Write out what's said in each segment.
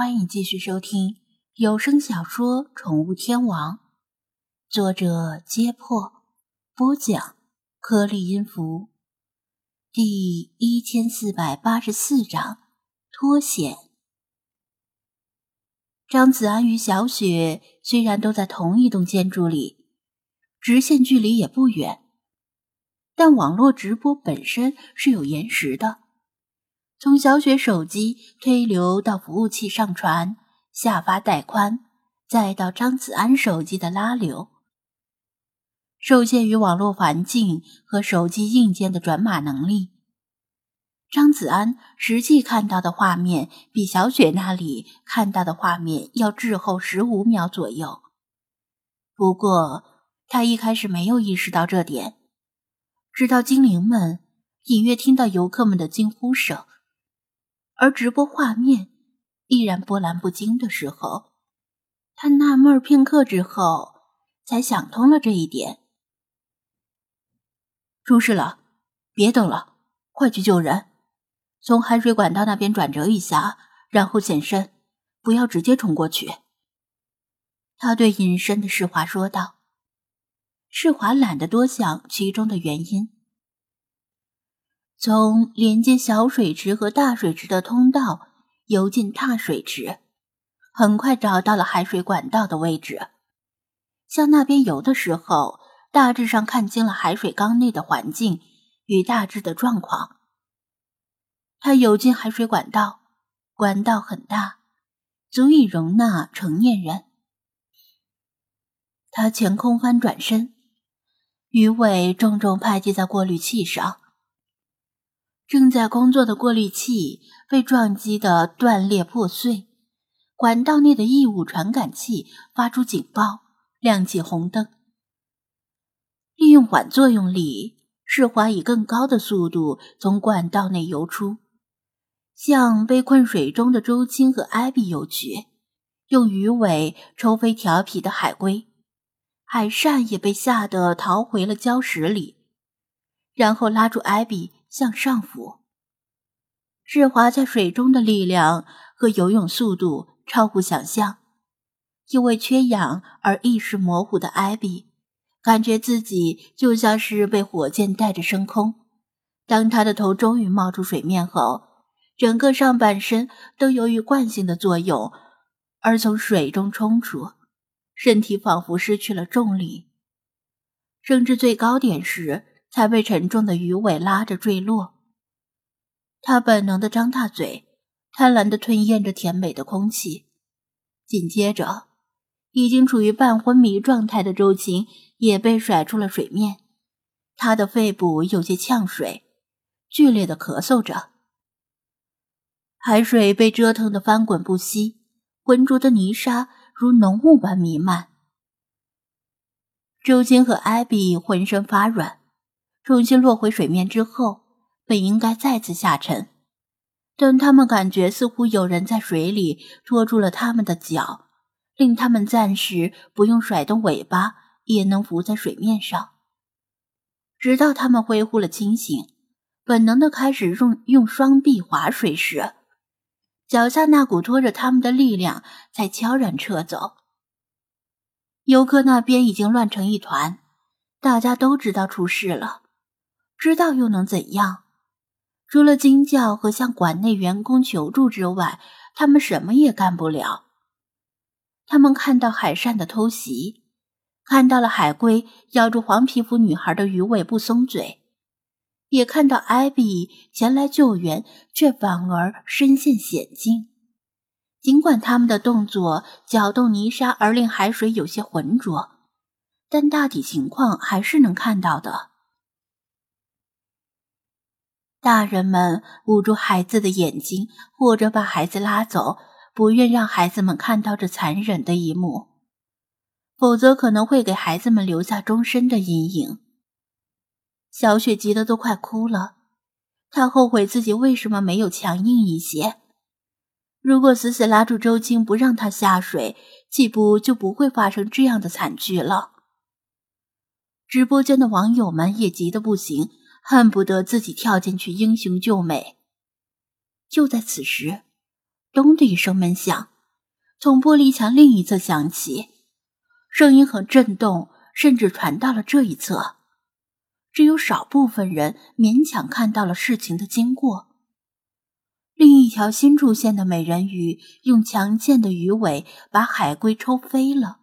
欢迎继续收听有声小说《宠物天王》，作者：揭破，播讲：颗粒音符，第一千四百八十四章脱险。张子安与小雪虽然都在同一栋建筑里，直线距离也不远，但网络直播本身是有延时的。从小雪手机推流到服务器上传，下发带宽，再到张子安手机的拉流，受限于网络环境和手机硬件的转码能力，张子安实际看到的画面比小雪那里看到的画面要滞后十五秒左右。不过他一开始没有意识到这点，直到精灵们隐约听到游客们的惊呼声。而直播画面依然波澜不惊的时候，他纳闷片刻之后，才想通了这一点。出事了，别等了，快去救人！从海水管道那边转折一下，然后现身，不要直接冲过去。他对隐身的世华说道。世华懒得多想其中的原因。从连接小水池和大水池的通道游进大水池，很快找到了海水管道的位置。向那边游的时候，大致上看清了海水缸内的环境与大致的状况。他游进海水管道，管道很大，足以容纳成年人。他前空翻转身，鱼尾重重拍击在过滤器上。正在工作的过滤器被撞击的断裂破碎，管道内的异物传感器发出警报，亮起红灯。利用缓作用力，世华以更高的速度从管道内游出，向被困水中的周青和艾比游去，用鱼尾抽飞调皮的海龟，海扇也被吓得逃回了礁石里，然后拉住艾比。向上浮，日华在水中的力量和游泳速度超乎想象。因为缺氧而意识模糊的艾比，感觉自己就像是被火箭带着升空。当他的头终于冒出水面后，整个上半身都由于惯性的作用而从水中冲出，身体仿佛失去了重力。升至最高点时。才被沉重的鱼尾拉着坠落。他本能的张大嘴，贪婪的吞咽着甜美的空气。紧接着，已经处于半昏迷状态的周晴也被甩出了水面。他的肺部有些呛水，剧烈的咳嗽着。海水被折腾得翻滚不息，浑浊的泥沙如浓雾般弥漫。周青和艾比浑身发软。重新落回水面之后，本应该再次下沉，但他们感觉似乎有人在水里拖住了他们的脚，令他们暂时不用甩动尾巴也能浮在水面上。直到他们恢复了清醒，本能的开始用用双臂划水时，脚下那股拖着他们的力量才悄然撤走。游客那边已经乱成一团，大家都知道出事了。知道又能怎样？除了惊叫和向馆内员工求助之外，他们什么也干不了。他们看到海扇的偷袭，看到了海龟咬住黄皮肤女孩的鱼尾不松嘴，也看到艾比前来救援，却反而身陷险境。尽管他们的动作搅动泥沙而令海水有些浑浊，但大体情况还是能看到的。大人们捂住孩子的眼睛，或者把孩子拉走，不愿让孩子们看到这残忍的一幕，否则可能会给孩子们留下终身的阴影。小雪急得都快哭了，她后悔自己为什么没有强硬一些。如果死死拉住周青不让他下水，岂不就不会发生这样的惨剧了？直播间的网友们也急得不行。恨不得自己跳进去英雄救美。就在此时，咚的一声闷响，从玻璃墙另一侧响起，声音很震动，甚至传到了这一侧。只有少部分人勉强看到了事情的经过。另一条新出现的美人鱼用强健的鱼尾把海龟抽飞了，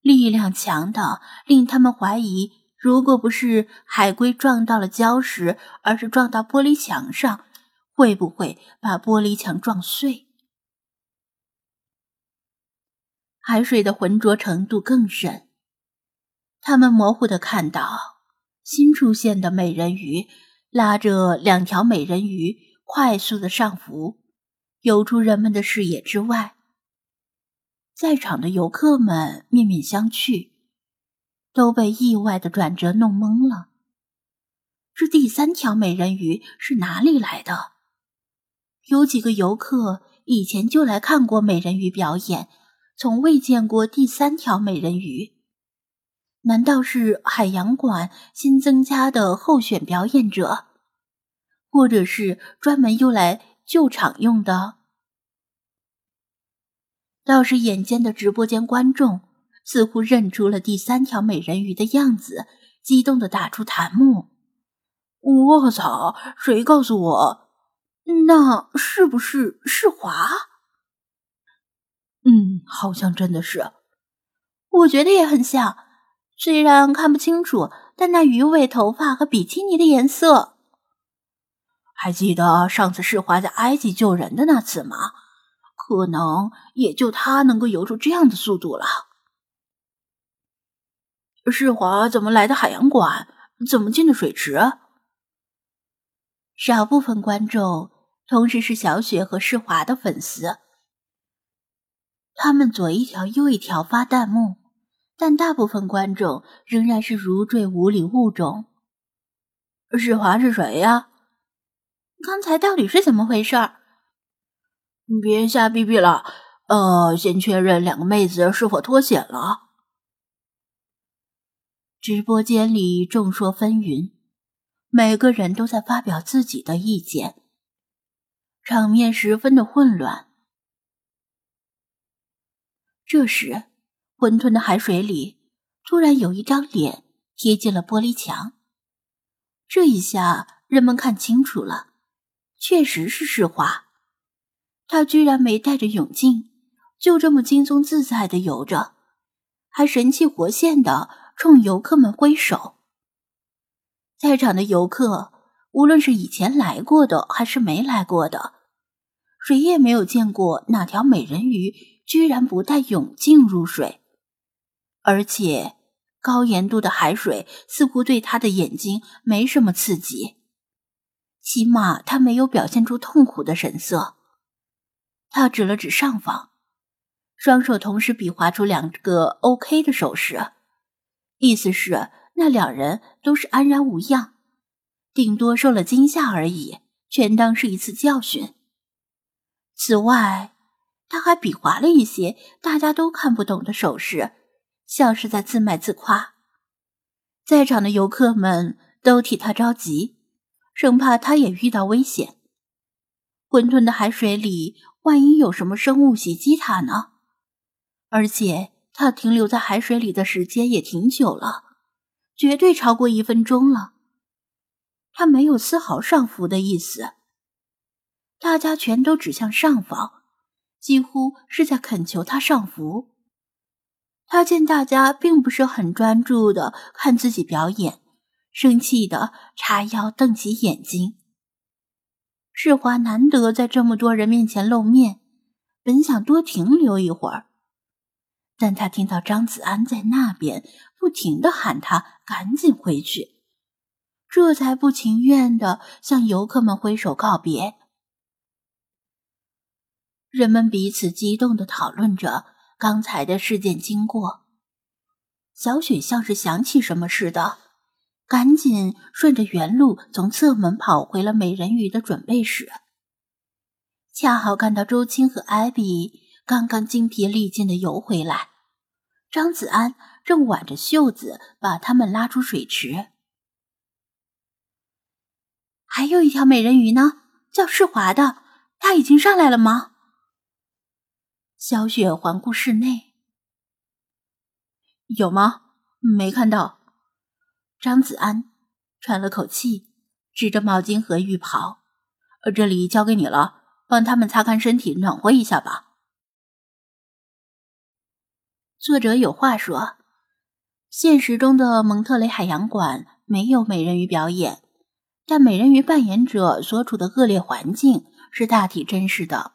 力量强到令他们怀疑，如果不是海龟撞到了礁石，而是撞到玻璃墙上，会不会把玻璃墙撞碎？海水的浑浊程度更深，他们模糊的看到新出现的美人鱼拉着两条美人鱼。快速的上浮，游出人们的视野之外。在场的游客们面面相觑，都被意外的转折弄懵了。这第三条美人鱼是哪里来的？有几个游客以前就来看过美人鱼表演，从未见过第三条美人鱼。难道是海洋馆新增加的候选表演者？或者是专门用来救场用的。倒是眼尖的直播间观众似乎认出了第三条美人鱼的样子，激动的打出弹幕：“我操！谁告诉我？那是不是世华？”“嗯，好像真的是。”“我觉得也很像，虽然看不清楚，但那鱼尾、头发和比基尼的颜色。”还记得上次世华在埃及救人的那次吗？可能也就他能够游出这样的速度了。世华怎么来的海洋馆？怎么进的水池？少部分观众同时是小雪和世华的粉丝，他们左一条右一条发弹幕，但大部分观众仍然是如坠无里雾中。世华是谁呀？刚才到底是怎么回事？别瞎逼逼了，呃，先确认两个妹子是否脱险了。直播间里众说纷纭，每个人都在发表自己的意见，场面十分的混乱。这时，混沌的海水里突然有一张脸贴近了玻璃墙，这一下人们看清楚了。确实是世华，他居然没戴着泳镜，就这么轻松自在的游着，还神气活现的冲游客们挥手。在场的游客，无论是以前来过的还是没来过的，谁也没有见过哪条美人鱼居然不戴泳镜入水，而且高盐度的海水似乎对他的眼睛没什么刺激。起码他没有表现出痛苦的神色。他指了指上方，双手同时比划出两个 OK 的手势，意思是那两人都是安然无恙，顶多受了惊吓而已，全当是一次教训。此外，他还比划了一些大家都看不懂的手势，像是在自卖自夸。在场的游客们都替他着急。生怕他也遇到危险。混沌的海水里，万一有什么生物袭击他呢？而且他停留在海水里的时间也挺久了，绝对超过一分钟了。他没有丝毫上浮的意思。大家全都指向上方，几乎是在恳求他上浮。他见大家并不是很专注的看自己表演。生气的叉腰瞪起眼睛。世华难得在这么多人面前露面，本想多停留一会儿，但他听到张子安在那边不停的喊他赶紧回去，这才不情愿的向游客们挥手告别。人们彼此激动的讨论着刚才的事件经过。小雪像是想起什么似的。赶紧顺着原路从侧门跑回了美人鱼的准备室，恰好看到周青和艾比刚刚精疲力尽的游回来，张子安正挽着袖子把他们拉出水池。还有一条美人鱼呢，叫世华的，他已经上来了吗？小雪环顾室内，有吗？没看到。张子安喘了口气，指着毛巾和浴袍：“，这里交给你了，帮他们擦干身体，暖和一下吧。”作者有话说：现实中的蒙特雷海洋馆没有美人鱼表演，但美人鱼扮演者所处的恶劣环境是大体真实的。